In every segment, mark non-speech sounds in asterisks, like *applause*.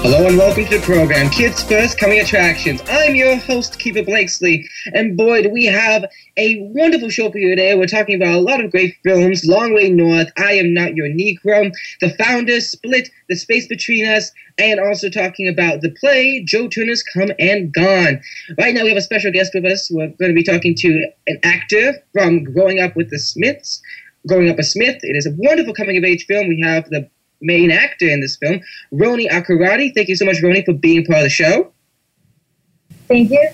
Hello and welcome to the program, Kids First Coming Attractions. I'm your host, Keefer Blakeslee, and boy, do we have a wonderful show for you today. We're talking about a lot of great films, Long Way North, I Am Not Your Negro, The Founders, Split, The Space Between Us, and also talking about the play, Joe Turner's Come and Gone. Right now we have a special guest with us. We're going to be talking to an actor from Growing Up with the Smiths. Growing Up a Smith. It is a wonderful coming of age film. We have the main actor in this film, Roni Akurati. Thank you so much, Roni, for being part of the show. Thank you.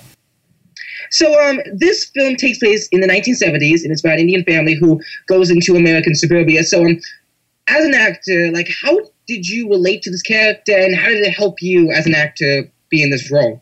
So, um, this film takes place in the 1970s, and it's about an Indian family who goes into American suburbia. So, um, as an actor, like, how did you relate to this character, and how did it help you as an actor be in this role?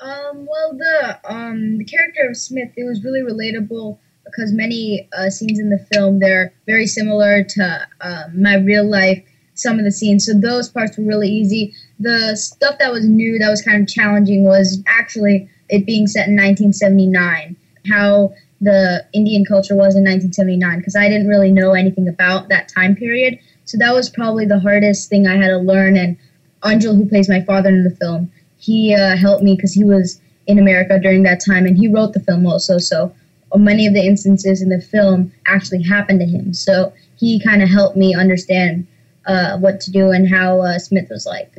Um, well, the um, the character of Smith, it was really relatable because many uh, scenes in the film they're very similar to uh, my real life some of the scenes. So those parts were really easy. The stuff that was new, that was kind of challenging, was actually it being set in 1979. How the Indian culture was in 1979, because I didn't really know anything about that time period. So that was probably the hardest thing I had to learn. And Anjul, who plays my father in the film, he uh, helped me because he was in America during that time, and he wrote the film also. So many of the instances in the film actually happened to him. So he kind of helped me understand uh, what to do and how uh, Smith was like.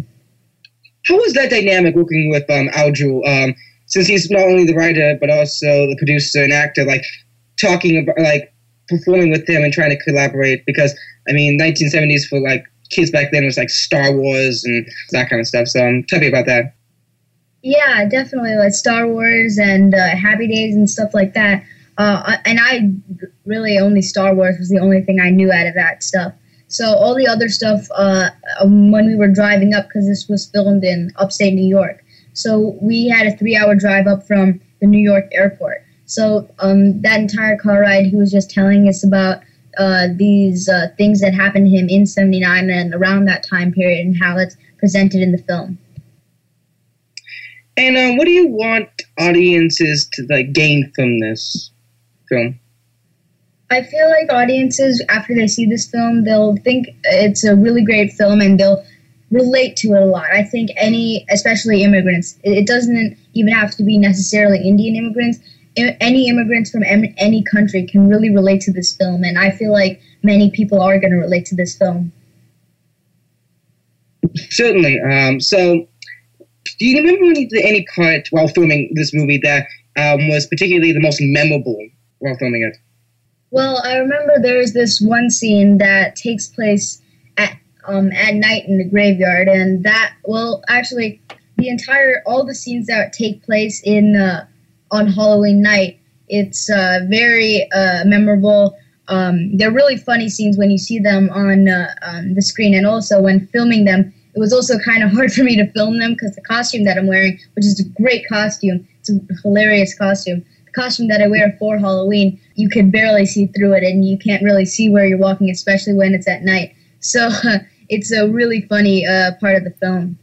How was that dynamic working with um? Um, since he's not only the writer but also the producer and actor, like talking about like performing with him and trying to collaborate. Because I mean, 1970s for like kids back then was like Star Wars and that kind of stuff. So um, tell me about that. Yeah, definitely like Star Wars and uh, Happy Days and stuff like that. Uh, and I really only Star Wars was the only thing I knew out of that stuff. So all the other stuff uh, um, when we were driving up, because this was filmed in upstate New York, so we had a three-hour drive up from the New York airport. So um, that entire car ride, he was just telling us about uh, these uh, things that happened to him in '79 and around that time period, and how it's presented in the film. And uh, what do you want audiences to like gain from this film? I feel like audiences, after they see this film, they'll think it's a really great film and they'll relate to it a lot. I think any, especially immigrants, it doesn't even have to be necessarily Indian immigrants. Any immigrants from any country can really relate to this film, and I feel like many people are going to relate to this film. Certainly. Um, so, do you remember any, any part while filming this movie that um, was particularly the most memorable while filming it? Well, I remember there's this one scene that takes place at um, at night in the graveyard, and that well, actually, the entire all the scenes that take place in uh, on Halloween night, it's uh, very uh, memorable. Um, they're really funny scenes when you see them on, uh, on the screen, and also when filming them, it was also kind of hard *laughs* for me to film them because the costume that I'm wearing, which is a great costume, it's a hilarious costume costume that I wear for Halloween, you can barely see through it and you can't really see where you're walking, especially when it's at night. So *laughs* it's a really funny uh, part of the film.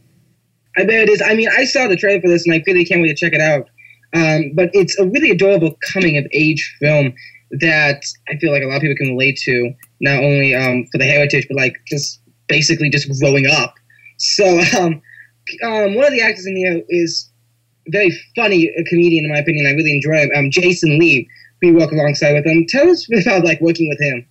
I bet it is. I mean, I saw the trailer for this and I really can't wait to check it out. Um, but it's a really adorable coming of age film that I feel like a lot of people can relate to, not only um, for the heritage, but like just basically just growing up. So *laughs* um, um one of the actors in here is very funny comedian in my opinion. I really enjoy him. Um, Jason Lee, we work alongside with him. Tell us *laughs* about like working with him.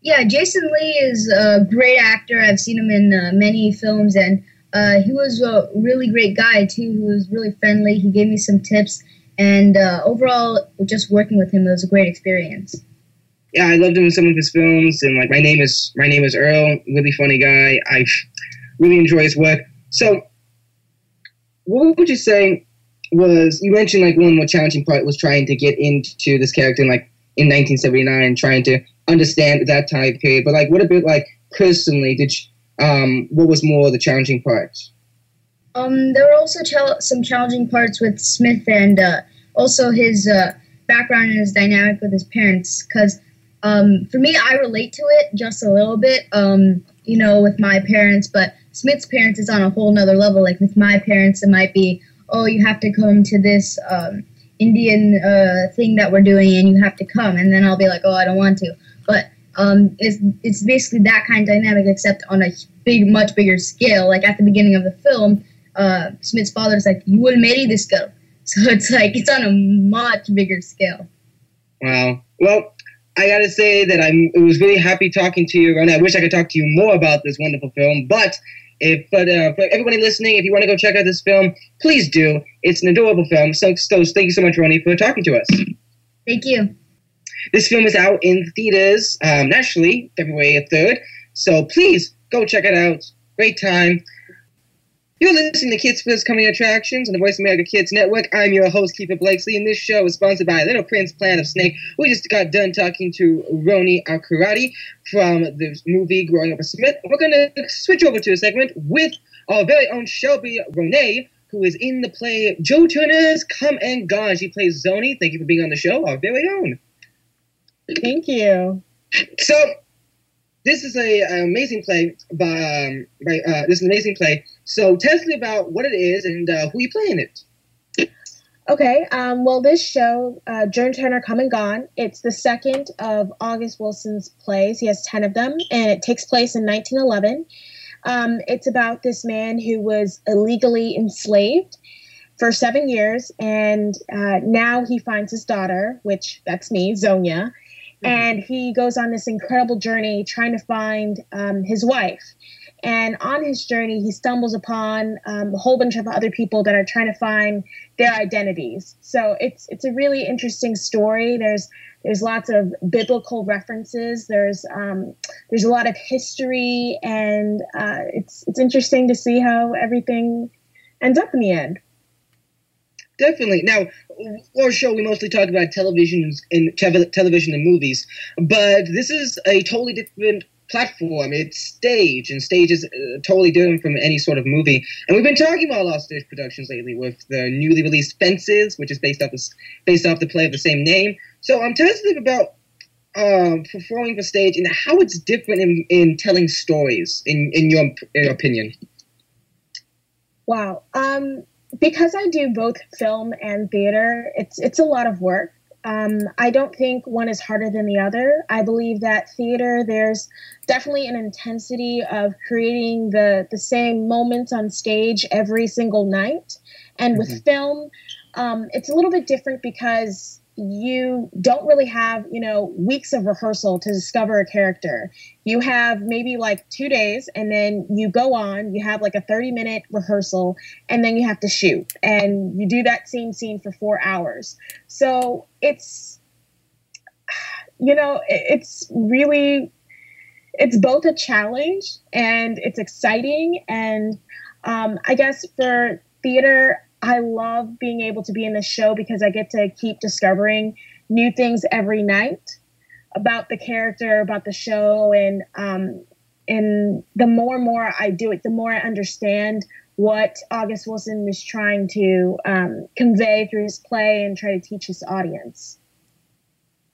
Yeah, Jason Lee is a great actor. I've seen him in uh, many films, and uh, he was a really great guy too. He was really friendly. He gave me some tips, and uh, overall, just working with him was a great experience. Yeah, I loved him in some of his films, and like my name is my name is Earl. Really funny guy. I really enjoy his work. So what would you say was you mentioned like one more challenging part was trying to get into this character in, like in 1979 trying to understand that time period but like what about like personally did you, um, what was more the challenging parts? Um, there were also ch- some challenging parts with Smith and uh, also his uh, background and his dynamic with his parents. Because um, for me, I relate to it just a little bit, um, you know, with my parents. But Smith's parents is on a whole nother level. Like with my parents, it might be, oh, you have to come to this um, Indian uh, thing that we're doing, and you have to come. And then I'll be like, oh, I don't want to. But um, it's it's basically that kind of dynamic, except on a big, much bigger scale. Like at the beginning of the film, uh, Smith's father is like, "You will marry this girl," *laughs* so it's like it's on a much bigger scale. Wow. Well, I gotta say that I'm. It was really happy talking to you, and I wish I could talk to you more about this wonderful film. But if, but uh, for everybody listening, if you want to go check out this film, please do. It's an adorable film. So, so thank you so much, Roni, for talking to us. Thank you. This film is out in theaters um, nationally February 3rd. So please go check it out. Great time. You're listening to Kids First Coming Attractions on the Voice America Kids Network. I'm your host, Keefer Blakeslee, and this show is sponsored by Little Prince Plan of Snake. We just got done talking to Roni Akurati from the movie Growing Up a Smith. We're going to switch over to a segment with our very own Shelby Ronea, who is in the play Joe Turner's Come and Gone. She plays Zoni. Thank you for being on the show, our very own. Thank you. So, this is a, an amazing play by, um, by uh, this is an amazing play. So tell us about what it is and uh, who you play in it. Okay, um, well, this show, uh, Joe Turner Come and Gone, it's the second of August Wilson's plays. He has 10 of them, and it takes place in 1911. Um, it's about this man who was illegally enslaved for seven years, and uh, now he finds his daughter, which that's me, Zonia, mm-hmm. and he goes on this incredible journey trying to find um, his wife. And on his journey, he stumbles upon um, a whole bunch of other people that are trying to find their identities. So it's it's a really interesting story. There's there's lots of biblical references. There's um, there's a lot of history, and uh, it's it's interesting to see how everything ends up in the end. Definitely. Now, our show we mostly talk about television and television and movies, but this is a totally different platform. It's stage, and stage is uh, totally different from any sort of movie. And we've been talking about a lot of stage productions lately with the newly released Fences, which is based off the, based off the play of the same name. So I'm tentative about uh, performing for stage and how it's different in, in telling stories, in, in your, in your opinion. Wow. Um, because I do both film and theater, it's it's a lot of work. Um, I don't think one is harder than the other. I believe that theater, there's definitely an intensity of creating the, the same moments on stage every single night. And mm-hmm. with film, um, it's a little bit different because you don't really have, you know, weeks of rehearsal to discover a character. You have maybe like two days and then you go on, you have like a 30 minute rehearsal and then you have to shoot. And you do that same scene for four hours. So it's, you know, it's really, it's both a challenge and it's exciting. And um, I guess for theater, I love being able to be in the show because I get to keep discovering new things every night about the character, about the show, and um, and the more and more I do it, the more I understand what August Wilson was trying to um, convey through his play and try to teach his audience.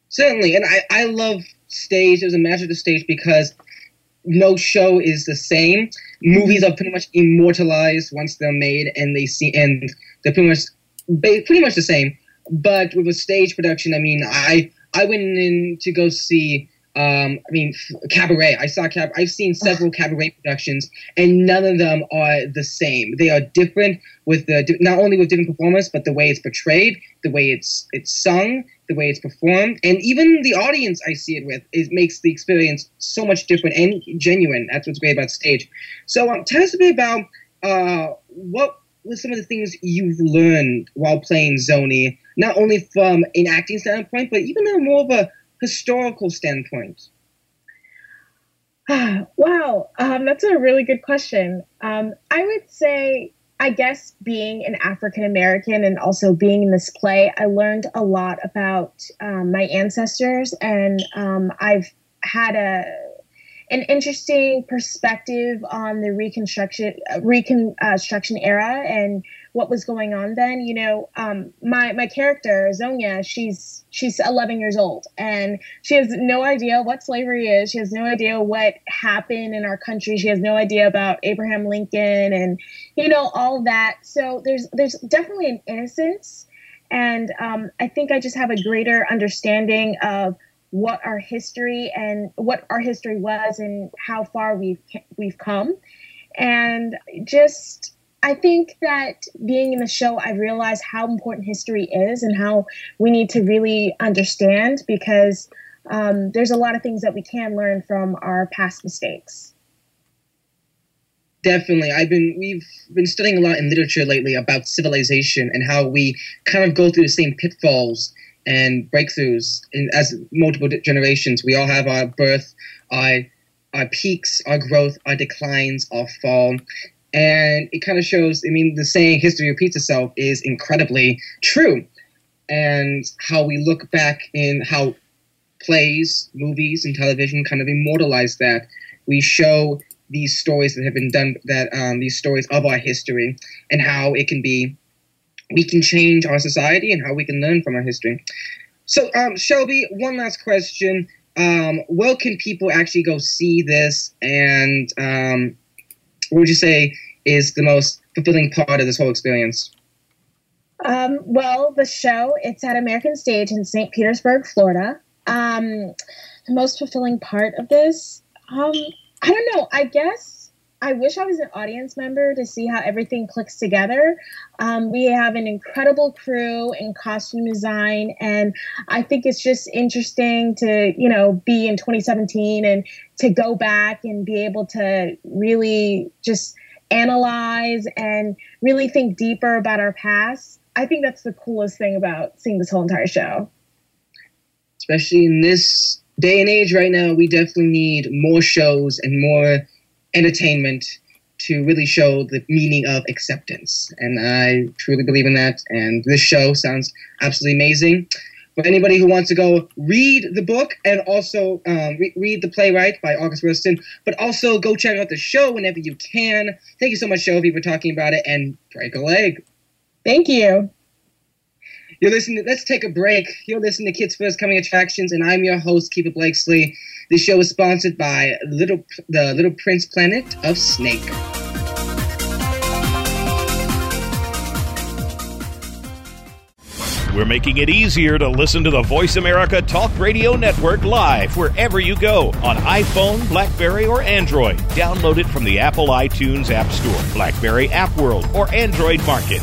Certainly, and I, I love stage It was a master of stage because no show is the same. Movies are pretty much immortalized once they're made, and they see, and they're pretty much pretty much the same. But with a stage production, I mean, I I went in to go see. Um, I mean, cabaret. I saw cab. I've seen several cabaret productions, and none of them are the same. They are different with the not only with different performers, but the way it's portrayed, the way it's it's sung, the way it's performed, and even the audience I see it with it makes the experience so much different and genuine. That's what's great about stage. So, um, tell us a bit about uh, what were some of the things you've learned while playing Zoni, not only from an acting standpoint, but even more of a historical standpoint. *sighs* wow, um, that's a really good question. Um, I would say I guess being an African American and also being in this play, I learned a lot about um, my ancestors, and um, I've had a an interesting perspective on the reconstruction uh, reconstruction era and what was going on then. You know, um, my my character Zonia, she's she's 11 years old and she has no idea what slavery is. She has no idea what happened in our country. She has no idea about Abraham Lincoln and you know all that. So there's there's definitely an innocence, and um, I think I just have a greater understanding of what our history and what our history was and how far we've we've come and just I think that being in the show I realized how important history is and how we need to really understand because um, there's a lot of things that we can learn from our past mistakes. Definitely. I've been we've been studying a lot in literature lately about civilization and how we kind of go through the same pitfalls and breakthroughs in, as multiple generations. We all have our birth, our our peaks, our growth, our declines, our fall, and it kind of shows. I mean, the saying "history repeats itself" is incredibly true, and how we look back in how plays, movies, and television kind of immortalize that. We show these stories that have been done, that um, these stories of our history, and how it can be we can change our society and how we can learn from our history. So, um, Shelby, one last question. Um, where can people actually go see this? And um, what would you say is the most fulfilling part of this whole experience? Um, well, the show, it's at American Stage in St. Petersburg, Florida. Um, the most fulfilling part of this, um, I don't know. I guess I wish I was an audience member to see how everything clicks together. Um, we have an incredible crew in costume design, and I think it's just interesting to, you know, be in 2017 and to go back and be able to really just analyze and really think deeper about our past. I think that's the coolest thing about seeing this whole entire show. Especially in this day and age right now, we definitely need more shows and more entertainment to really show the meaning of acceptance. And I truly believe in that. And this show sounds absolutely amazing. For anybody who wants to go read the book and also um, re- read the playwright by August Wilson, but also go check out the show whenever you can. Thank you so much, Shelby, for talking about it and break a leg. Thank you. You're listening. To, let's take a break. You're listening to Kids First Coming Attractions, and I'm your host, Keefer Blakeslee. This show is sponsored by Little the Little Prince Planet of Snake. We're making it easier to listen to the Voice America Talk Radio Network live wherever you go on iPhone, Blackberry, or Android. Download it from the Apple iTunes App Store, Blackberry App World, or Android Market.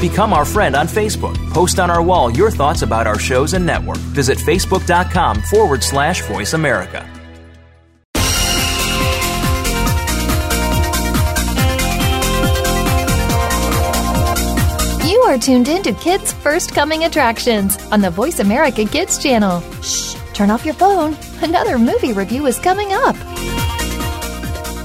Become our friend on Facebook. Post on our wall your thoughts about our shows and network. Visit facebook.com forward slash voice America. You are tuned in to Kids First Coming Attractions on the Voice America Kids channel. Shh, turn off your phone. Another movie review is coming up.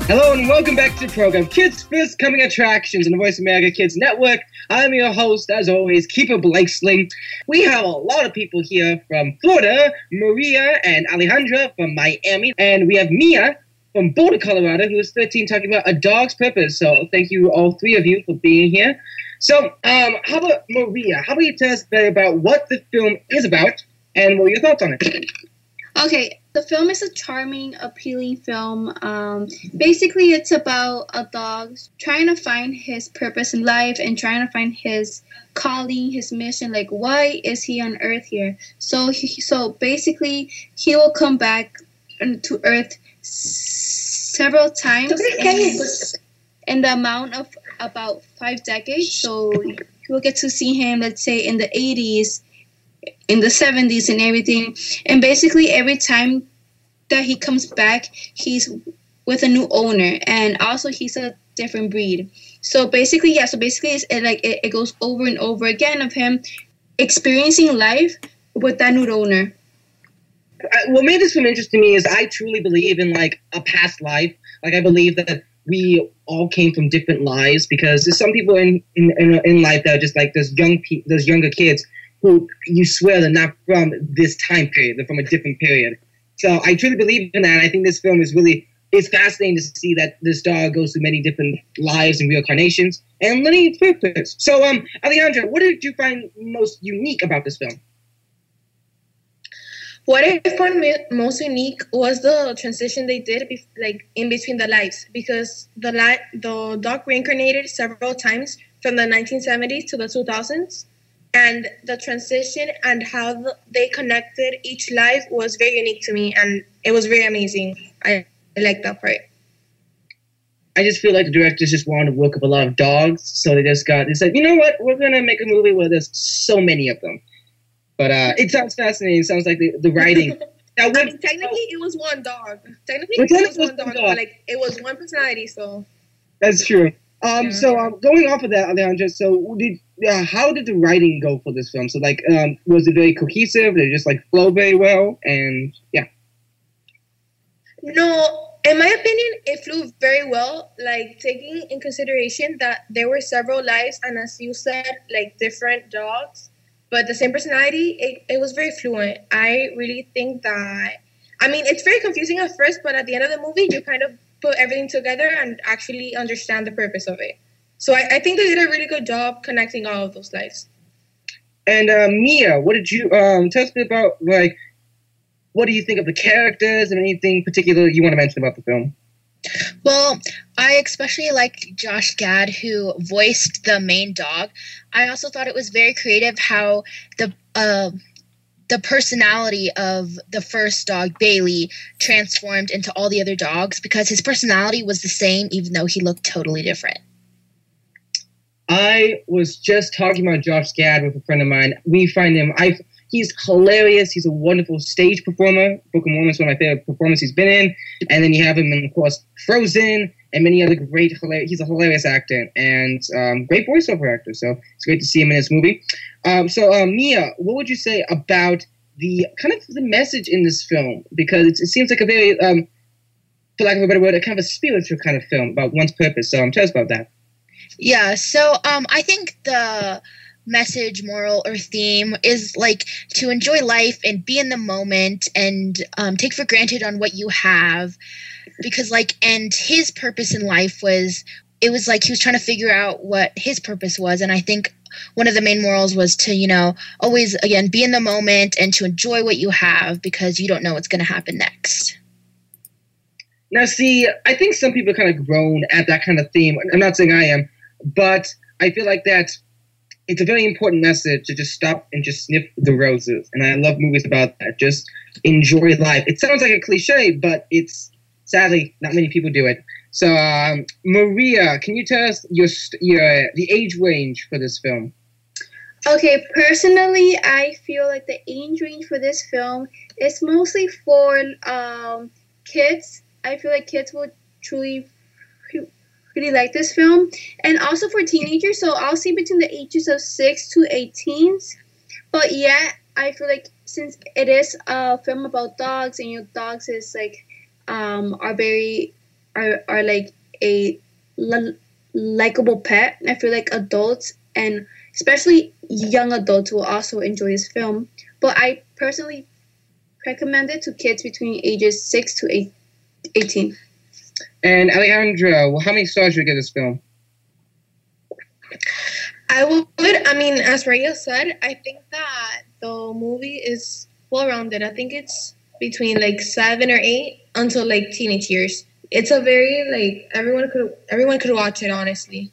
Hello and welcome back to the program Kids First Coming Attractions on the Voice America Kids Network. I'm your host, as always, Keefer Blakeslee. We have a lot of people here from Florida, Maria and Alejandra from Miami, and we have Mia from Boulder, Colorado, who is 13, talking about A Dog's Purpose. So thank you, all three of you, for being here. So, um, how about Maria? How about you tell us about what the film is about And what are your thoughts on it? Okay, the film is a charming, appealing film. Um, basically, it's about a dog trying to find his purpose in life and trying to find his calling, his mission. Like, why is he on Earth here? So, he, so basically, he will come back to Earth several times in, in the amount of about five decades. So, you will get to see him, let's say, in the 80s in the 70s and everything. And basically, every time that he comes back, he's with a new owner, and also he's a different breed. So basically, yeah. So basically, it's it, like it, it goes over and over again of him experiencing life with that new owner. What made this film interesting to me is I truly believe in like a past life. Like I believe that we all came from different lives because there's some people in in, in, life that are just like those young pe- those younger kids who you swear they're not from this time period, they're from a different period. So I truly believe in that. I think this film is really it's fascinating to see that this dog goes through many different lives and reincarnations and its purpose. So, um, Alejandra, what did you find most unique about this film? What I found most unique was the transition they did, like in between the lives, because the li- the dog reincarnated several times from the 1970s to the 2000s, and the transition and how they connected each life was very unique to me and it was very amazing. I, I like that part. I just feel like the directors just wanted to work up a lot of dogs so they just got they said you know what? We're gonna make a movie where there's so many of them. But uh, it sounds fascinating. It sounds like the, the writing. Now, *laughs* I mean, technically, it was one dog. Technically, it was one dog, dog, but like it was one personality. So. That's true. Um, yeah. So um, going off of that, Alejandra, so did uh, how did the writing go for this film? So like, um, was it very cohesive? Did it just like flow very well? And yeah. No, in my opinion, it flew very well. Like taking in consideration that there were several lives, and as you said, like different dogs, but the same personality. It, it was very fluent. I really think that. I mean, it's very confusing at first, but at the end of the movie, you kind of put everything together and actually understand the purpose of it. So I, I think they did a really good job connecting all of those lives. And uh, Mia, what did you um, tell us about? Like, what do you think of the characters and anything particular you want to mention about the film? Well, I especially liked Josh Gad, who voiced the main dog. I also thought it was very creative how the uh, the personality of the first dog, Bailey, transformed into all the other dogs because his personality was the same, even though he looked totally different. I was just talking about Josh Gad with a friend of mine. We find him. I he's hilarious. He's a wonderful stage performer. Book of Mormon is one of my favorite performances he's been in. And then you have him in, of course, Frozen and many other great. Hilarious, he's a hilarious actor and um, great voiceover actor. So it's great to see him in this movie. Um, so, uh, Mia, what would you say about the kind of the message in this film? Because it, it seems like a very, um, for lack of a better word, a kind of a spiritual kind of film about one's purpose. So, um, tell us about that. Yeah. So, um, I think the message, moral, or theme is like to enjoy life and be in the moment and um, take for granted on what you have. Because, like, and his purpose in life was it was like he was trying to figure out what his purpose was. And I think one of the main morals was to, you know, always, again, be in the moment and to enjoy what you have because you don't know what's going to happen next. Now, see, I think some people kind of groan at that kind of theme. I'm not saying I am, but I feel like that it's a very important message to just stop and just sniff the roses. And I love movies about that. Just enjoy life. It sounds like a cliche, but it's sadly not many people do it. So, um, Maria, can you tell us your your the age range for this film? Okay, personally, I feel like the age range for this film is mostly for um, kids. I feel like kids will truly really like this film, and also for teenagers. So I'll see between the ages of six to 18. But yeah, I feel like since it is a film about dogs, and your dogs is like um, are very are, are like a likable pet. I feel like adults and especially young adults will also enjoy this film. But I personally recommend it to kids between ages 6 to eight, 18. And Alejandra, well, how many stars would you give this film? I would, I mean, as Maria said, I think that the movie is well rounded. I think it's between like seven or eight until like teenage years. It's a very like everyone could everyone could watch it honestly.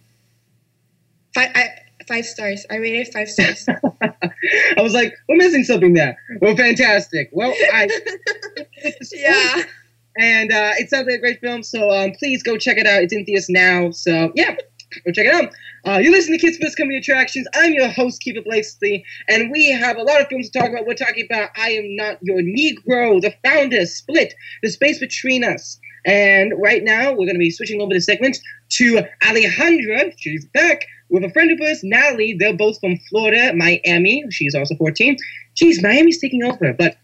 Five I, five stars. I rated five stars. *laughs* I was like, we're missing something there. Well, fantastic. Well, I *laughs* yeah. And uh, it sounds like a great film, so um, please go check it out. It's in theaters now, so yeah, go check it out. Uh, you're listening to Kids First Coming Attractions. I'm your host, Keefer Blakeslee, and we have a lot of films to talk about. We're talking about I Am Not Your Negro, The Founder, Split, The Space Between Us. And right now, we're going to be switching over the segment to Alejandra. She's back with a friend of hers, Nathalie. They're both from Florida, Miami. She's also 14. Geez, Miami's taking over, but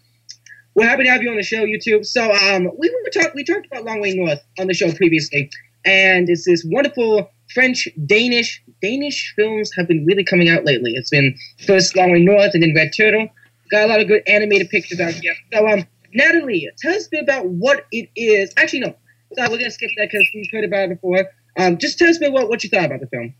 we're happy to have you on the show, YouTube. So um, we were talk we talked about Long Way North on the show previously, and it's this wonderful French, Danish, Danish films have been really coming out lately. It's been first Long Way North and then Red Turtle. Got a lot of good animated pictures out here. So um, Nathalie, tell us a bit about what it is. Actually, no, sorry, we're gonna skip that because we've heard about it before. Um, just tell us a bit what, what you thought about the film.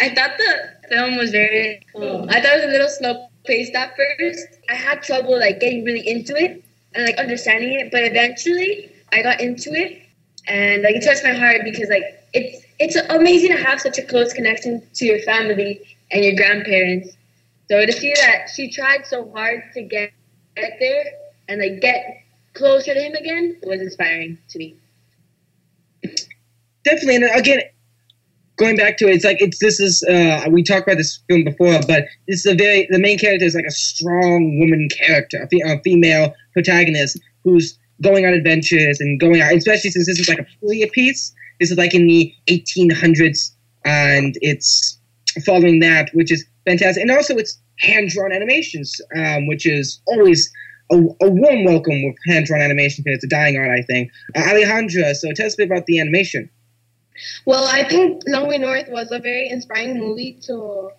I thought the film was very cool. I thought it was a little slow paced at first. I had trouble like getting really into it and like understanding it, but eventually I got into it and like it touched my heart because like it's it's amazing to have such a close connection to your family and your grandparents. So to see that she tried so hard to get, get there and like get closer to him again was inspiring to me. Definitely, and again, going back to it, it's like it's this is uh, we talked about this film before, but this is a very the main character is like a strong woman character, a, fe- a female protagonist who's going on adventures and going out, especially since this is like a period piece. This is like in the 1800s, and it's following that, which is fantastic. And also, it's hand drawn animations, um, which is always a, a, warm welcome with hand drawn animation because it's a dying art, I think. Uh, Alejandra, so tell us a bit about the animation. Well, I think Long Way North was a very inspiring movie to.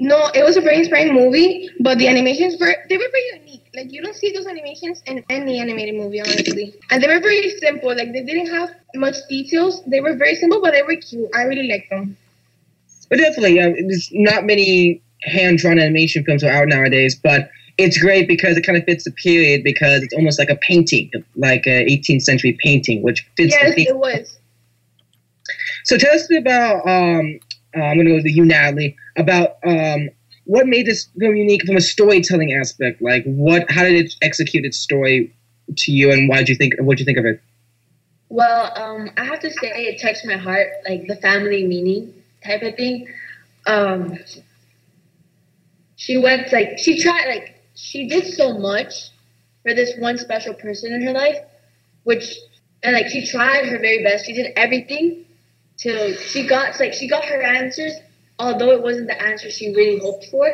No, it was a very inspiring movie, but the animations were they were very unique. Like you don't see those animations in any animated movie, honestly. And they were very simple. Like they didn't have much details. They were very simple, but they were cute. I really liked them. But definitely, uh, there's not many hand drawn animation films are out nowadays, but it's great because it kind of fits the period because it's almost like a painting, like a 18th century painting, which fits yes, the theme. it was. So tell us about. Um, uh, I'm going to go to you, Nathalie, about um, what made this film unique from a storytelling aspect. Like, what? How did it execute its story to you, and why did you think? What did you think of it? Well, um, I have to say it touched my heart, like the family meaning type of thing. Um, she went like she tried like she did so much for this one special person in her life, which and like she tried her very best. She did everything till she got like she got her answers, although it wasn't the answer she really hoped for.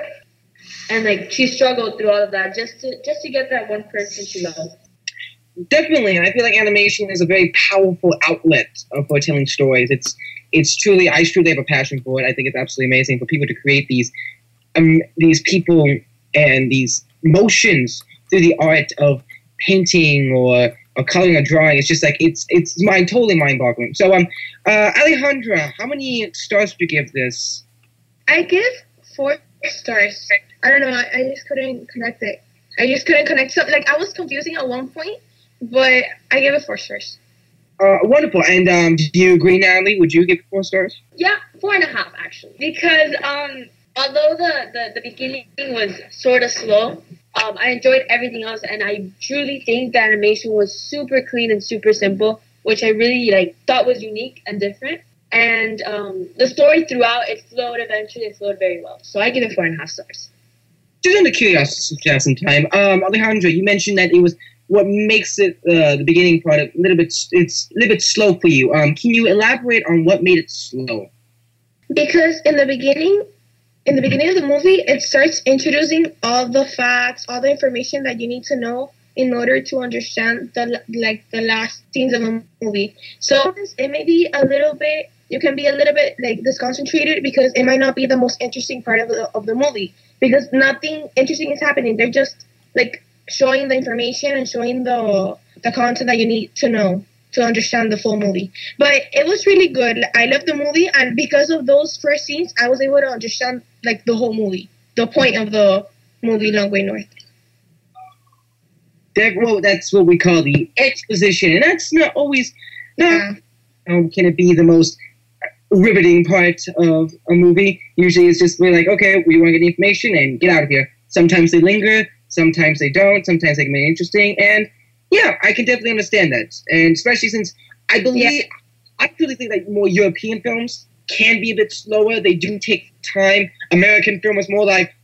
And like she struggled through all of that just to just to get that one person she loved. Definitely, and I feel like animation is a very powerful outlet for telling stories. It's it's truly I truly have a passion for it. I think it's absolutely amazing for people to create these um, these people and these motions through the art of painting or or coloring or drawing. It's just like it's it's mind totally mind boggling. So um uh Alejandra, how many stars do you give this? I give four stars. I don't know. I, I just couldn't connect it. I just couldn't connect something. Like I was confusing at one point, but I gave it four stars. Uh, wonderful. And um, do you agree, Nathalie? Would you give it four stars? Yeah, four and a half actually. Because um, although the, the, the beginning was sort of slow, um, I enjoyed everything else, and I truly think the animation was super clean and super simple, which I really like thought was unique and different. And um, the story throughout it flowed. Eventually, it flowed very well. So I give it four and a half stars. Just out of curiosity, to have some time, um, Alejandra, you mentioned that it was what makes it uh, the beginning part a little bit it's a little bit slow for you. Um, can you elaborate on what made it slow? Because in the beginning, in the beginning of the movie, it starts introducing all the facts, all the information that you need to know in order to understand the like the last scenes of a movie. So it may be a little bit you can be a little bit like disconcentrated because it might not be the most interesting part of the of the movie because nothing interesting is happening. They're just like showing the information and showing the the content that you need to know to understand the full movie. But it was really good. I loved the movie, and because of those first scenes, I was able to understand like the whole movie, the point of the movie Long Way North. That, well, that's what we call the exposition, and that's not always not. Um, can it be the most riveting part of a movie? Usually, it's just we're like, okay, we want to get the information and get out of here. Sometimes they linger, sometimes they don't. Sometimes they can it interesting, and yeah, I can definitely understand that, and especially since I believe I really think that more European films can be a bit slower. They do take time. American film is more like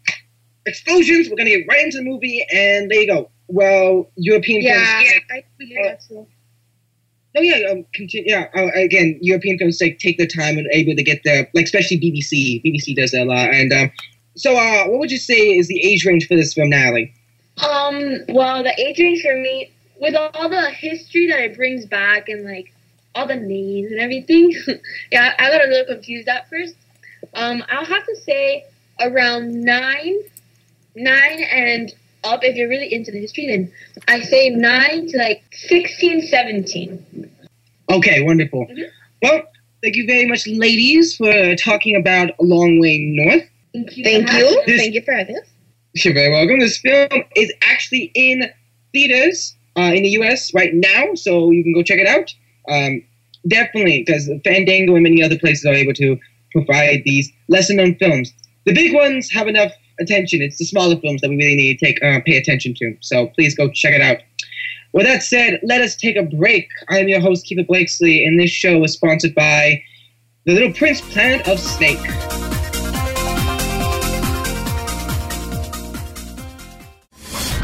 explosions. We're gonna get right into the movie, and there you go. Well, European Yeah, films. Yeah, I believe that too. No, yeah, um, continue, yeah. Uh, again, European films take take their time and able to get there, like especially BBC. BBC does that a lot. And um, so, uh, what would you say is the age range for this film, Nathalie? Um, well, the age range for me, with all the history that it brings back and like all the names and everything, *laughs* yeah, I got a little confused at first. Um, I'll have to say around nine, nine and up. If you're really into the history, then I say nine to like 16, 17. Okay, wonderful. Well, thank you very much, ladies, for talking about A Long Way North. Thank you. Thank you. having us. Thank you for having us. You're very welcome. This film is actually in theaters uh, in the U.S. right now, so you can go check it out. Um, definitely, because Fandango and many other places are able to provide these lesser-known films. The big ones have enough attention. It's the smaller films that we really need to take uh, pay attention to. So please go check it out. With that said, let us take a break. I'm your host, Keefer Blakeslee, and this show is sponsored by the Little Prince Planet of Snake.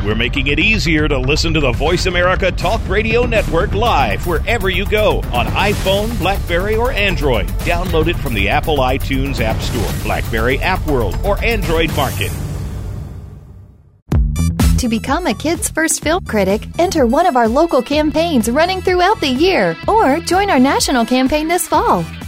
We're making it easier to listen to the Voice America Talk Radio Network live wherever you go on iPhone, Blackberry, or Android. Download it from the Apple iTunes App Store, Blackberry App World, or Android Market. To become a Kids First Film Critic, enter one of our local campaigns running throughout the year or join our national campaign this fall.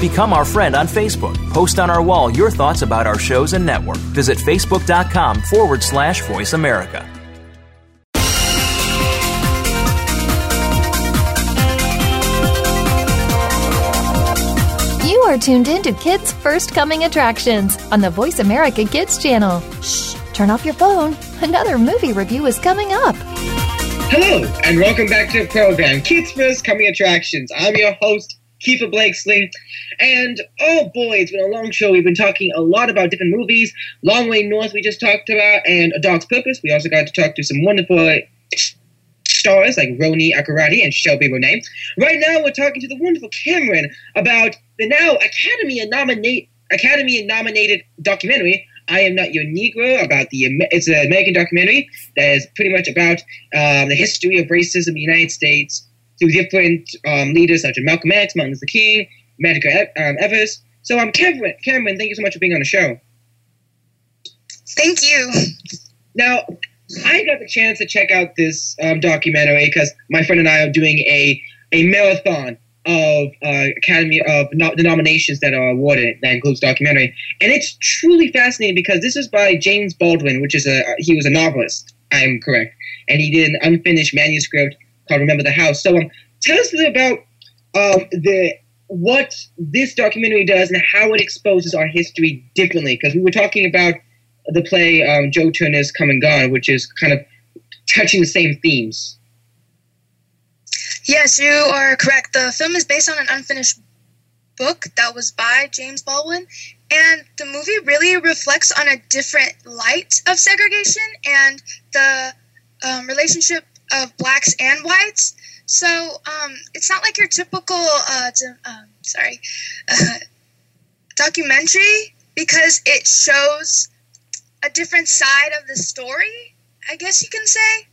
Become our friend on Facebook. Post on our wall your thoughts about our shows and network. Visit facebook.com forward slash voice America. You are tuned in to Kids First Coming Attractions on the Voice America Kids channel. Shh, turn off your phone. Another movie review is coming up. Hello, and welcome back to the program, Kids First Coming Attractions. I'm your host, Keefer Blakeslee, and oh boy, it's been a long show. We've been talking a lot about different movies. Long Way North, we just talked about, and A Dog's Purpose. We also got to talk to some wonderful stars like Roni Akurati and Shelby Ronea. Right now, we're talking to the wonderful Kamryn about the now Academy nominate Academy nominated documentary. I am not your Negro about the it's an American documentary that is pretty much about um, the history of racism in the United States through different um, leaders such as Malcolm X, Martin Luther King, Medgar um, Evers. So, um, Kamryn, Kamryn, thank you so much for being on the show. Thank you. Now, I got the chance to check out this um, documentary because my friend and I are doing a, a marathon of uh, Academy of no- the nominations that are awarded that includes documentary, and it's truly fascinating because this is by James Baldwin, which is a he was a novelist. I'm correct, and he did an unfinished manuscript called "Remember the House." So, um, tell us about um, the what this documentary does and how it exposes our history differently. Because we were talking about the play um, Joe Turner's Come and Gone, which is kind of touching the same themes. Yes, you are correct. The film is based on an unfinished book that was by James Baldwin, and the movie really reflects on a different light of segregation and the um, relationship of blacks and whites. So um, it's not like your typical, uh, um, sorry, uh, documentary because it shows a different side of the story. I guess you can say.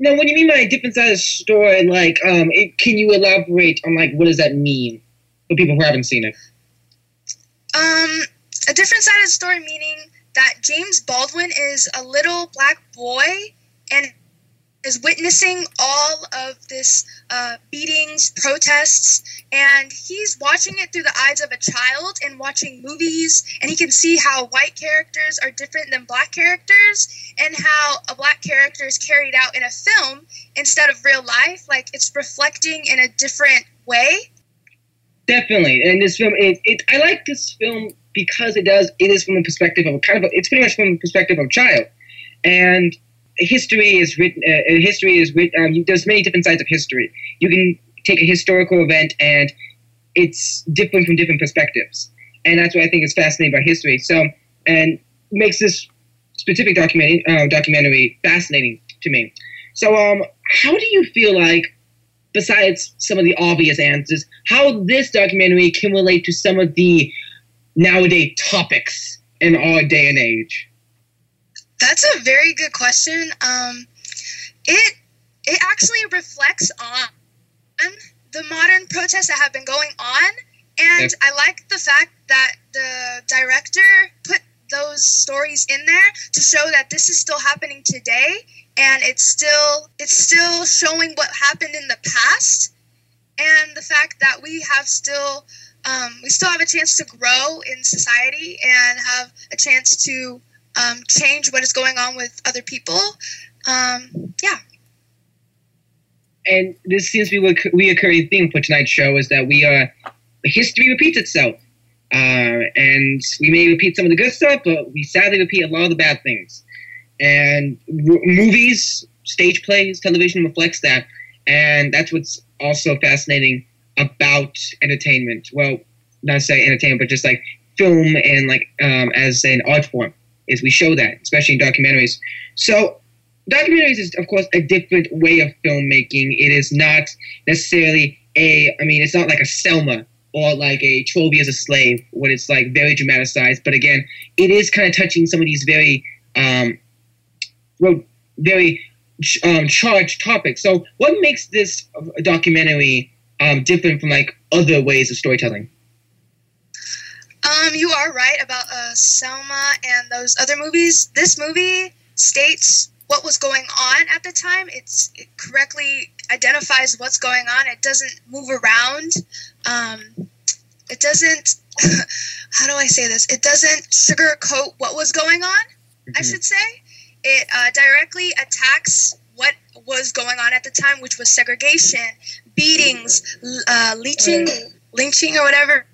No, what do you mean by a different side of the story? Like, um, it, can you elaborate on like what does that mean for people who haven't seen it? Um, a different side of the story meaning that James Baldwin is a little black boy and is witnessing all of this uh, beatings, protests, and he's watching it through the eyes of a child and watching movies, and he can see how white characters are different than black characters, and how a black character is carried out in a film instead of real life. Like it's reflecting in a different way. Definitely, and this film, it, it I like this film because it does. It is from the perspective of a kind of. A, it's pretty much from the perspective of a child, and history is written. Uh, history is written. Um, there's many different sides of history. You can take a historical event, and it's different from different perspectives, and that's what I think is fascinating about history. So, and makes this specific documentary uh, documentary fascinating to me. So, um, how do you feel like? Besides some of the obvious answers, how this documentary can relate to some of the nowadays topics in our day and age? That's a very good question. Um, it it actually reflects on the modern protests that have been going on, and I like the fact that the director put those stories in there to show that this is still happening today, and it's still it's still showing what happened in the past, and the fact that we have still um, we still have a chance to grow in society and have a chance to um, change what is going on with other people. Um, yeah. And this seems to be a reoccurring theme for tonight's show is that we are history repeats itself, uh, and we may repeat some of the good stuff, but we sadly repeat a lot of the bad things. And movies, stage plays, television reflects that, and that's what's also fascinating about entertainment. Well, not say entertainment, but just like film and like um, as an art form is we show that, especially in documentaries. So documentaries is of course a different way of filmmaking. It is not necessarily a I mean it's not like a Selma or like a 12 Years a Slave when it's like very dramatized. But again, it is kind of touching some of these very um, well, very um, charged topics. So what makes this documentary um, different from like other ways of storytelling? Um, you are right about uh, Selma and those other movies. This movie states what was going on at the time. It's, it correctly identifies what's going on. It doesn't move around. Um, it doesn't. *laughs* how do I say this? It doesn't sugarcoat what was going on. Mm-hmm. I should say it uh, directly attacks what was going on at the time, which was segregation, beatings, uh, leeching, lynching, or whatever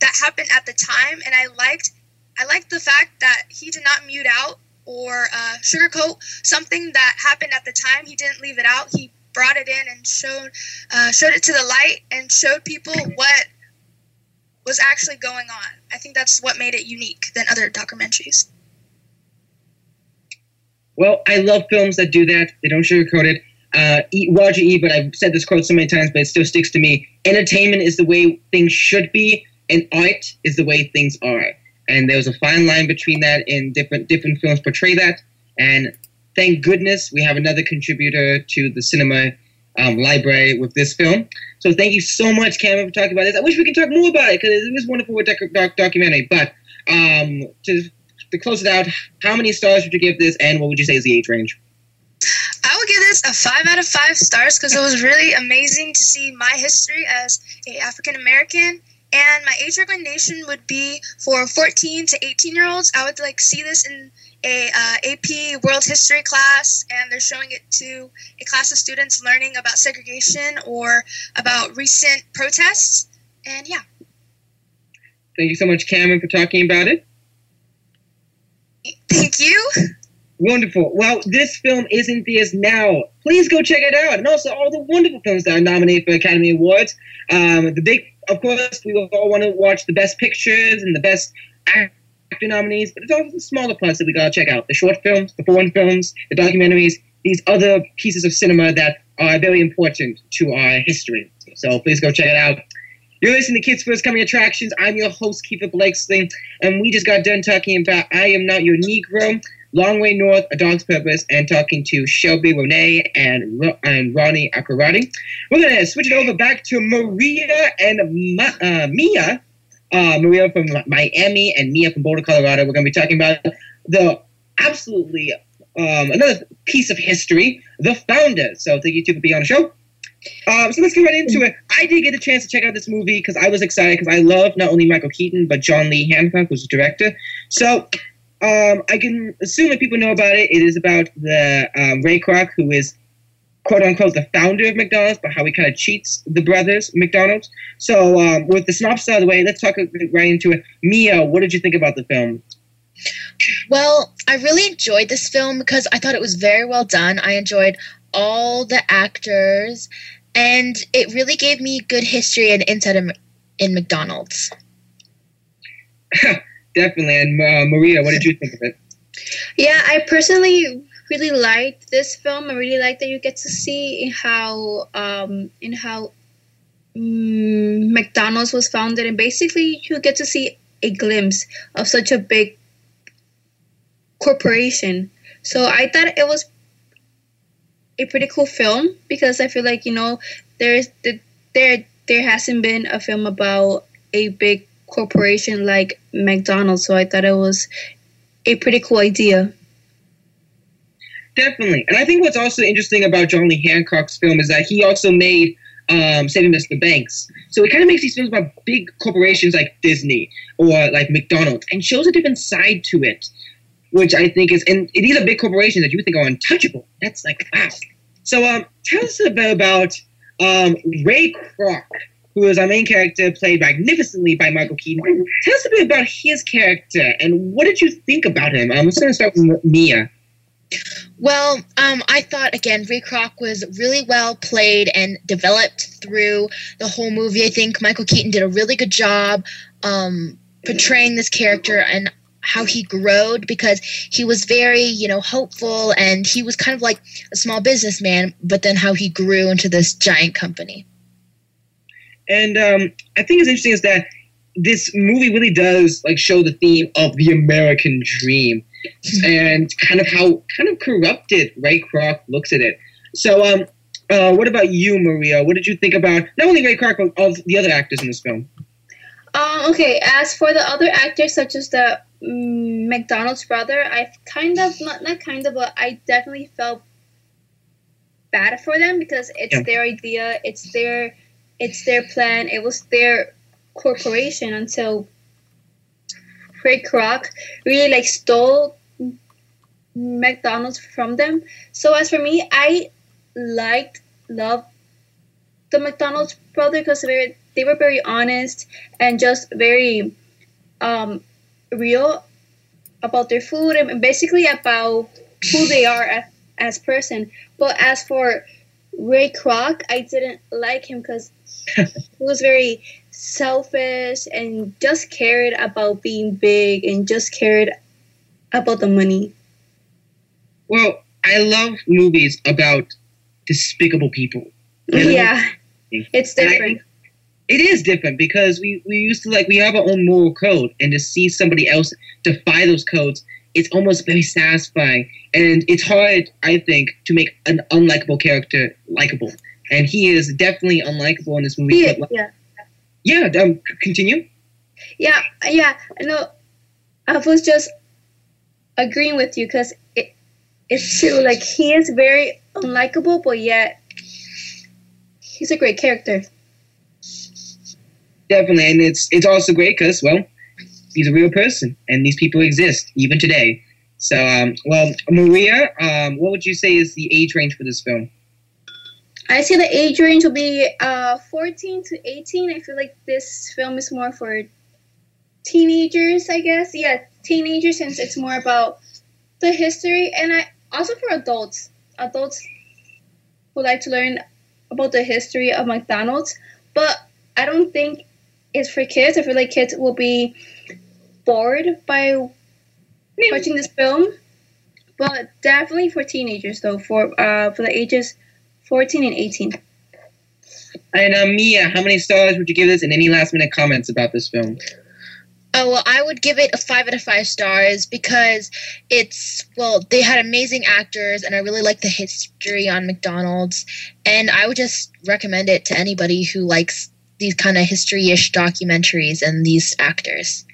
that happened at the time, and I liked I liked the fact that he did not mute out or uh, sugarcoat something that happened at the time. He didn't leave it out. He brought it in and showed uh, showed it to the light and showed people what was actually going on. I think that's what made it unique than other documentaries. Well, I love films that do that. They don't sugarcoat it. Uh, Roger Ebert, I've said this quote so many times, but it still sticks to me. Entertainment is the way things should be, and art is the way things are. And there's a fine line between that, and different different films portray that. And thank goodness we have another contributor to the cinema um, library with this film. So thank you so much, Kamryn, for talking about this. I wish we could talk more about it because it was wonderful doc- doc- documentary. But um, to to close it out, how many stars would you give this, and what would you say is the age range? Give this a five out of five stars because it was really amazing to see my history as a African American. And my age recommendation would be for 14 to 18 year olds. I would like see this in a uh, AP World History class, and they're showing it to a class of students learning about segregation or about recent protests. And yeah. Thank you so much, Kamryn, for talking about it. Thank you. Wonderful. Well, this film is in theaters now. Please go check it out. And also all the wonderful films that are nominated for Academy Awards. Um, the big, of course, we all want to watch the best pictures and the best BAFTA nominees, but it's also the smaller parts that we gotta check out: the short films, the foreign films, the documentaries, these other pieces of cinema that are very important to our history. So please go check it out. You're listening to Kids First Coming Attractions. I'm your host, Keefer Blakeslee, and we just got done talking about I Am Not Your Negro, Long Way North, A Dog's Purpose, and talking to Shelby Ronea and, and Roni Akurati. We're going to switch it over back to Maria and Ma- uh, Mia. Uh, Maria from Miami and Mia from Boulder, Colorado. We're going to be talking about the absolutely um, another piece of history, The Founder. So thank you two for being on the show. Um, so let's get right into it. I did get a chance to check out this movie because I was excited because I love not only Michael Keaton but John Lee Hancock, who's the director. So um, I can assume that people know about it. It is about the um, Ray Kroc, who is quote unquote the founder of McDonald's, but how he kind of cheats the brothers McDonald's. So um, with the synopsis out of the way, let's talk right into it. Mia, what did you think about the film? Well, I really enjoyed this film because I thought it was very well done. I enjoyed all the actors, and it really gave me good history and insight in, in McDonald's. *laughs* Definitely. And uh, Maria, what did you think of it? Yeah, I personally really liked this film. I really like that you get to see how um, in how mm, McDonald's was founded, and basically you get to see a glimpse of such a big corporation. So I thought it was a pretty cool film because I feel like you know there's the there there hasn't been a film about a big corporation like McDonald's, so I thought it was a pretty cool idea. Definitely, and I think what's also interesting about John Lee Hancock's film is that he also made um, Saving Mr. Banks. So it kind of makes these films about big corporations like Disney or like McDonald's and shows a different side to it which I think is, and these are big corporations that you think are untouchable. That's like, wow. So, um, tell us a bit about um, Ray Kroc, who is our main character, played magnificently by Michael Keaton. Tell us a bit about his character and what did you think about him? I'm just going to start with Mia. Well, um, I thought again, Ray Kroc was really well played and developed through the whole movie. I think Michael Keaton did a really good job um, portraying this character, and how he growed because he was very, you know, hopeful and he was kind of like a small businessman, but then how he grew into this giant company. And um, I think it's interesting is that this movie really does like show the theme of the American dream and kind of how kind of corrupted Ray Kroc looks at it. So, um, uh, what about you, Maria? What did you think about not only Ray Kroc but of the other actors in this film? Um, okay, as for the other actors, such as the um, McDonald's brother, I kind of not not kind of, but I definitely felt bad for them because it's yeah. their idea, it's their it's their plan, it was their corporation until Ray Kroc really like stole McDonald's from them. So as for me, I liked love the McDonald's brother because they they were very honest and just very um, real about their food and basically about who they are as, as person. But as for Ray Kroc, I didn't like him because *laughs* he was very selfish and just cared about being big and just cared about the money. Well, I love movies about despicable people. Yeah, it's different it is different because we, we used to like we have our own moral code and to see somebody else defy those codes it's almost very satisfying. And it's hard i think to make an unlikable character likable. And he is definitely unlikable in this movie yeah yeah. Yeah um, continue. Yeah yeah no i was just agreeing with you because it, it's true like he is very unlikable but yet he's a great character. Definitely, and it's it's also great because well, he's a real person, and these people exist even today. So, um, well, Maria, um, what would you say is the age range for this film? I say the age range will be uh, 14 to 18. I feel like this film is more for teenagers, I guess. Yeah, teenagers, since it's more about the history, and I also for adults. Adults who like to learn about the history of McDonald's, but I don't think it's for kids. I feel like kids will be bored by watching this film, but definitely for teenagers though, for uh, for the ages 14 and 18. And uh, Mia, how many stars would you give this? And any last minute comments about this film? Oh well, I would give it a five out of five stars because it's well, they had amazing actors, and I really like the history on McDonald's, and I would just recommend it to anybody who likes these kind of history-ish documentaries and these actors.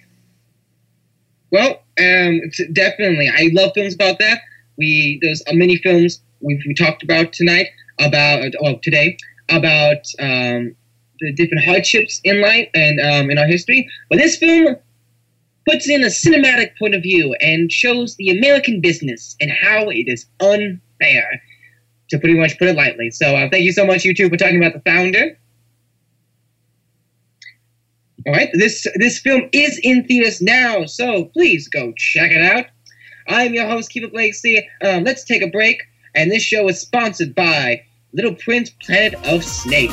Well, um, definitely, I love films about that. We there's uh, many films we we talked about tonight about well today about um, the different hardships in life and um, in our history, but this film puts in a cinematic point of view and shows the American business and how it is unfair, to pretty much put it lightly. So uh, thank you so much, you for talking about the founder. All right, this this film is in theaters now, so please go check it out. I'm your host, Keefer Blakeslee. Um, let's take a break, and this show is sponsored by Little Prince Planet of Snake.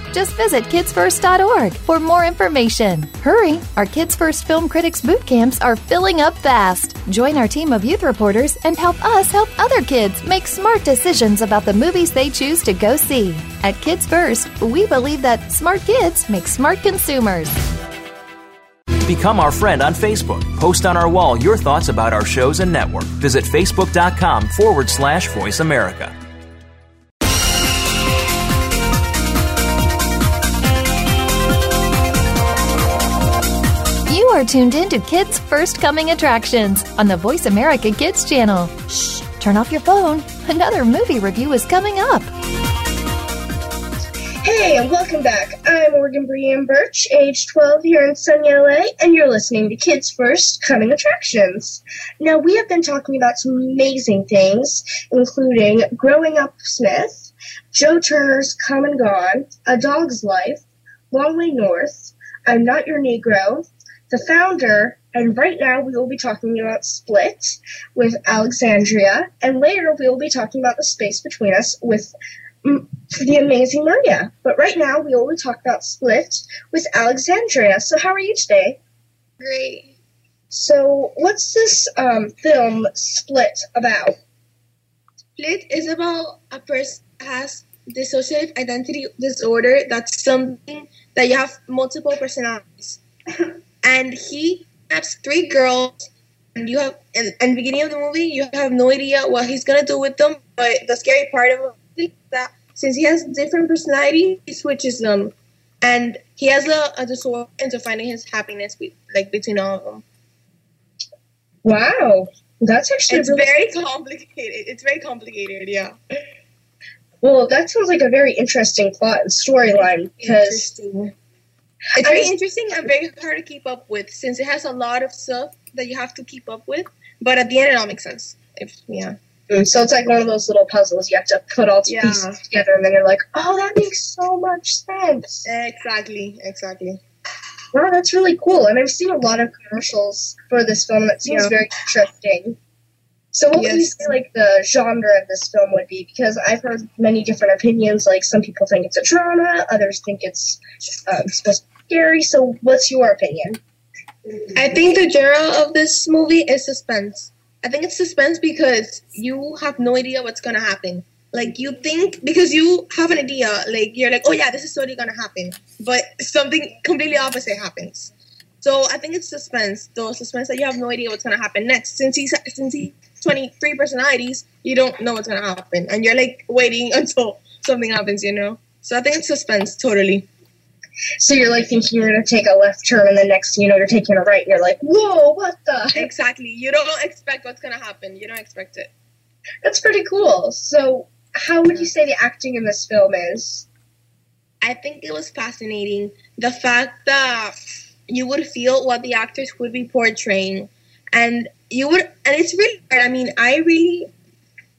Just visit kidsfirst.org for more information. Hurry! Our Kids First Film Critics boot camps are filling up fast. Join our team of youth reporters and help us help other kids make smart decisions about the movies they choose to go see. At Kids First, we believe that smart kids make smart consumers. Become our friend on Facebook. Post on our wall your thoughts about our shows and network. Visit facebook.com forward slash voice America. Are tuned in to Kids First Coming Attractions on the Voice America Kids channel. Shh, turn off your phone. Another movie review is coming up. Hey, and welcome back. I'm Morgan Brienne Bertsch, age 12 here in sunny LA, and you're listening to Kids First Coming Attractions. Now, we have been talking about some amazing things, including Growing Up Smith, Joe Turner's Come and Gone, A Dog's Life, Long Way North, I'm Not Your Negro, The Founder, and right now we will be talking about Split with Alejandra, and later we will be talking about The Space Between Us with mm, the amazing Maria. But right now we will be talking about Split with Alejandra. So how are you today? Great. So what's this um, film Split about? Split is about a person has dissociative identity disorder. That's something that you have multiple personalities. *laughs* and he has three girls, and you have, and, and beginning of the movie, you have no idea what he's gonna do with them. But the scary part of it is that since he has different personalities, he switches them, and he has a, a disorder into finding his happiness, be, like between all of them. Wow, that's actually It's really- very *laughs* complicated. It's very complicated. Yeah. well. That sounds like a very interesting plot and storyline because It's very interesting and very hard to keep up with since it has a lot of stuff that you have to keep up with. But at the end, it all makes sense. If yeah, Mm, so it's like one of those little puzzles you have to put all the Yeah. pieces together, and then you're like, oh, that makes so much sense. exactly, exactly. Wow, that's really cool. And I've seen a lot of commercials for this film that seems Yeah. very interesting. So, what would you Yes. say like the genre of this film would be? Because I've heard many different opinions. Like some people think it's a drama, others think it's um, supposed to be scary. So, what's your opinion? I think the genre of this movie is suspense. I think it's suspense because you have no idea what's gonna happen. Like you think because you have an idea, like you're like, oh yeah, this is totally gonna happen, but something completely opposite happens. So I think it's suspense, the suspense that you have no idea what's gonna happen next. Since he's since he's 23 personalities, you don't know what's gonna happen, and you're like waiting *laughs* until something happens, you know. So I think it's suspense, totally. So you're like thinking you're gonna take a left turn, and the next thing you know you're taking a right. And you're like, whoa, what the? Exactly. You don't expect what's gonna happen. You don't expect it. That's pretty cool. So how would you say the acting in this film is? I think it was fascinating. The fact that you would feel what the actors would be portraying, and you would, and it's really hard. I mean, I really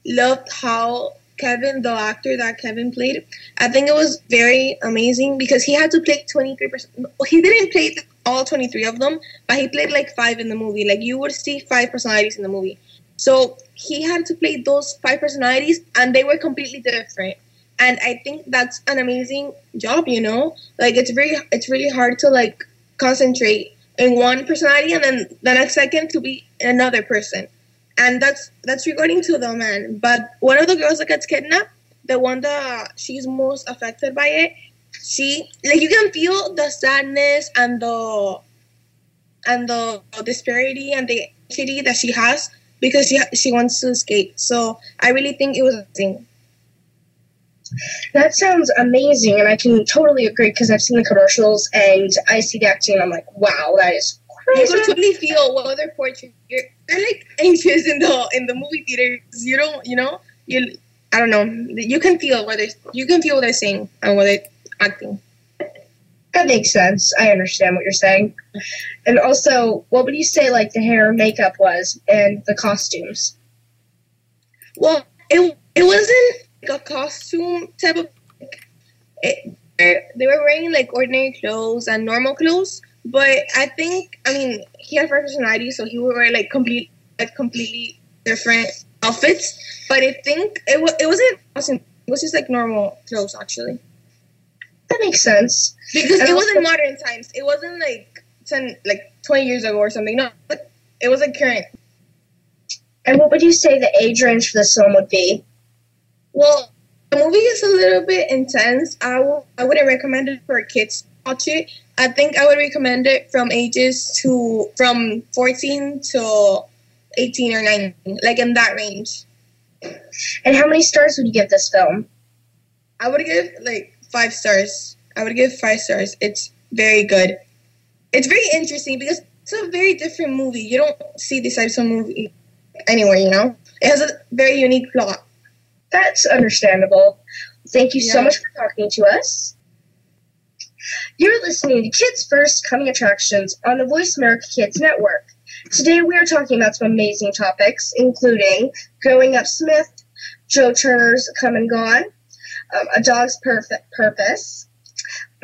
loved how Kevin, the actor that Kevin played, I think it was very amazing because he had to play 23%. He didn't play all 23 of them, but he played like five in the movie. Like you would see five personalities in the movie. So he had to play those five personalities and they were completely different. And I think that's an amazing job, you know? Like it's very it's really hard to like concentrate in one personality and then the next second to be another person and that's that's regarding to the man. But one of the girls that gets kidnapped, the one that she's most affected by it, she like you can feel the sadness and the and the disparity and the anxiety that she has because she she wants to escape. So I really think it was a thing. That sounds amazing, and I can totally agree because I've seen the commercials and I see the acting, and I'm like, wow, that is you can totally feel what other portraits you're, they're like anxious in the in the movie theaters. You don't, you know, you I don't know. You can feel what they you can feel what they're saying and what they're acting. That makes sense. I understand what you're saying. And also, what would you say like the hair and makeup was and the costumes? Well, it it wasn't a costume type of. It, they were wearing like ordinary clothes and normal clothes, but I think, I mean, he had personality, so he would wear like complete, like completely different outfits. But I think it was it wasn't awesome. It was just like normal clothes, actually. That makes sense because and it wasn't modern times. It wasn't like ten, like twenty years ago or something. No, it was like current. And what would you say the age range for this film would be? Well, the movie is a little bit intense. I w- I wouldn't recommend it for kids to watch it, I think I would recommend it from ages to from 14 to 18 or 19, like in that range. And how many stars would you give this film? I would give like five stars. I would give five stars. It's very good. It's very interesting because it's a very different movie. You don't see this type of movie anywhere, you know? It has a very unique plot. That's understandable. Thank you yeah. so much for talking to us. You're listening to Kids First Coming Attractions on the Voice America Kids Network. Today we are talking about some amazing topics, including Growing Up Smith, Joe Turner's Come and Gone, um, A Dog's Perfect Purpose,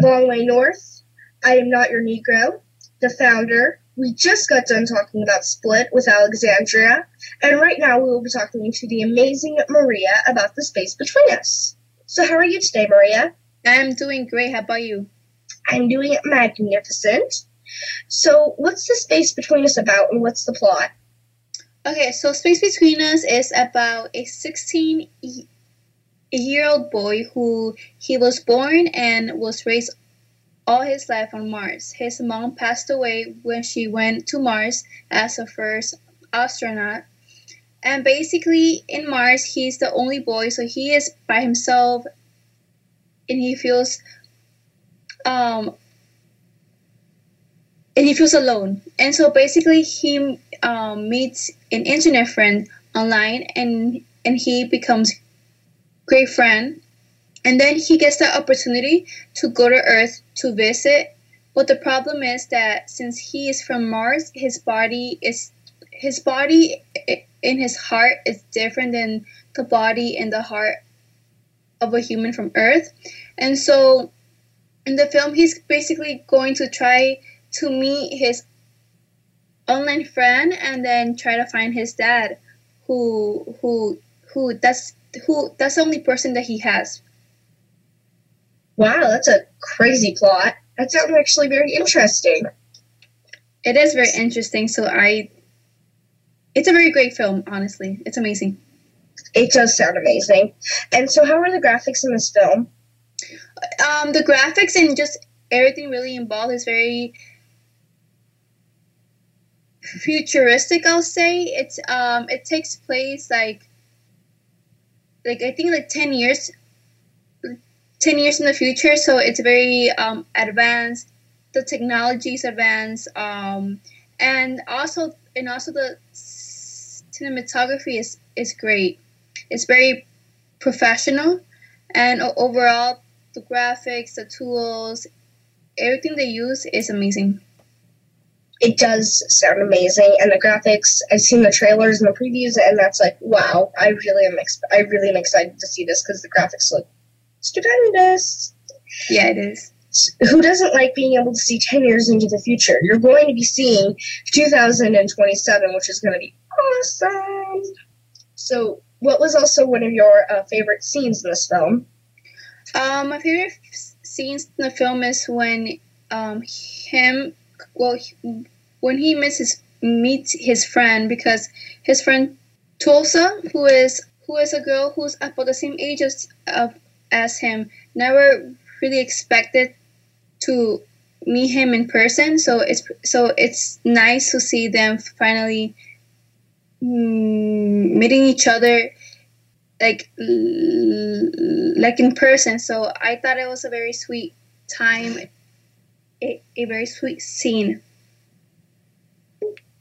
Long Way North, I Am Not Your Negro, The Founder. We just got done talking about Split with Alejandra, and right now we will be talking to the amazing Maria about the space between us. So, how are you today, Maria? I'm doing great. How about you? I'm doing magnificent. So, what's the space between us about, and what's the plot? Okay, so Space Between Us is about a 16 year old boy who he was born and was raised all his life on Mars. His mom passed away when she went to Mars as a first astronaut. And basically, in Mars, he's the only boy, so he is by himself and he feels um, and he feels alone. And so basically, he um, meets an internet friend online, and and he becomes great friend. And then he gets the opportunity to go to Earth to visit. But the problem is that since he is from Mars, his body is his body in his heart is different than the body and the heart of a human from Earth. And so in the film, he's basically going to try to meet his online friend and then try to find his dad, who who who that's who that's the only person that he has. Wow, that's a crazy plot. That sounds actually very interesting. It is very interesting. So I, it's a very great film. Honestly, it's amazing. It does sound amazing. And so, how are the graphics in this film? Um, the graphics and just everything really involved is very futuristic. I'll say it's um it takes place like like I think like ten years, ten years in the future. So it's very um advanced. The technology is advanced. Um, and also and also the cinematography is is great. It's very professional, and overall the graphics, the tools, everything they use is amazing. It does sound amazing, and the graphics. I've seen the trailers and the previews, and that's like, wow! I really am. Ex- I really am excited to see this because the graphics look stupendous. Yeah, it is. Who doesn't like being able to see ten years into the future? You're going to be seeing 2027, which is going to be awesome. So, what was also one of your uh, favorite scenes in this film? Um, my favorite f- scenes in the film is when um, him, well, he, when he meets his meets his friend because his friend Tulsa, who is who is a girl who's about the same age as uh, as him, never really expected to meet him in person. So it's so it's nice to see them finally mm, meeting each other like like in person. So i thought it was a very sweet time a, a very sweet scene.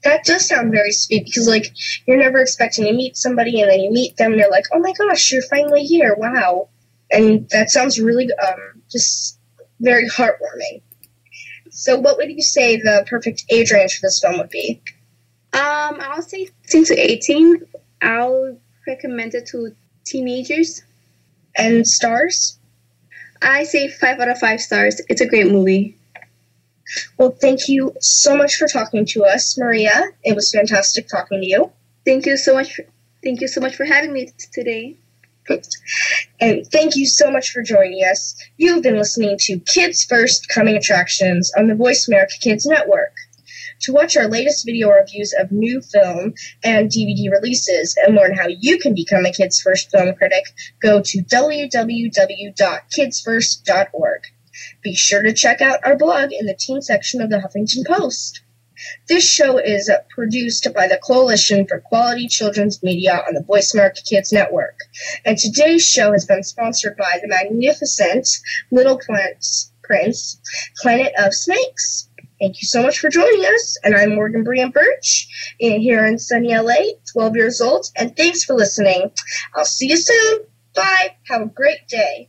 That does sound very sweet because like you're never expecting to meet somebody and then you meet them and you're like oh my gosh you're finally here. Wow and that sounds really um just very heartwarming so what would you say the perfect age range for this film would be um i'll say 16 to 18 i'll recommend it to teenagers. And stars? I say five out of five stars. It's a great movie. Well, thank you so much for talking to us, Maria. It was fantastic talking to you. Thank you so much. For, thank you so much for having me t- today. And thank you so much for joining us. You've been listening to Kids First Coming Attractions on the Voice America Kids Network. To watch our latest video reviews of new film and DVD releases and learn how you can become a Kids First film critic, go to www.kidsfirst.org. Be sure to check out our blog in the teen section of the Huffington Post. This show is produced by the Coalition for Quality Children's Media on the Voice America Kids Network. And today's show has been sponsored by the magnificent Little Prince, Prince Planet of Snakes. Thank you so much for joining us. And I'm Morgan Brian Bertsch here in sunny LA, 12 years old. And thanks for listening. I'll see you soon. Bye. Have a great day.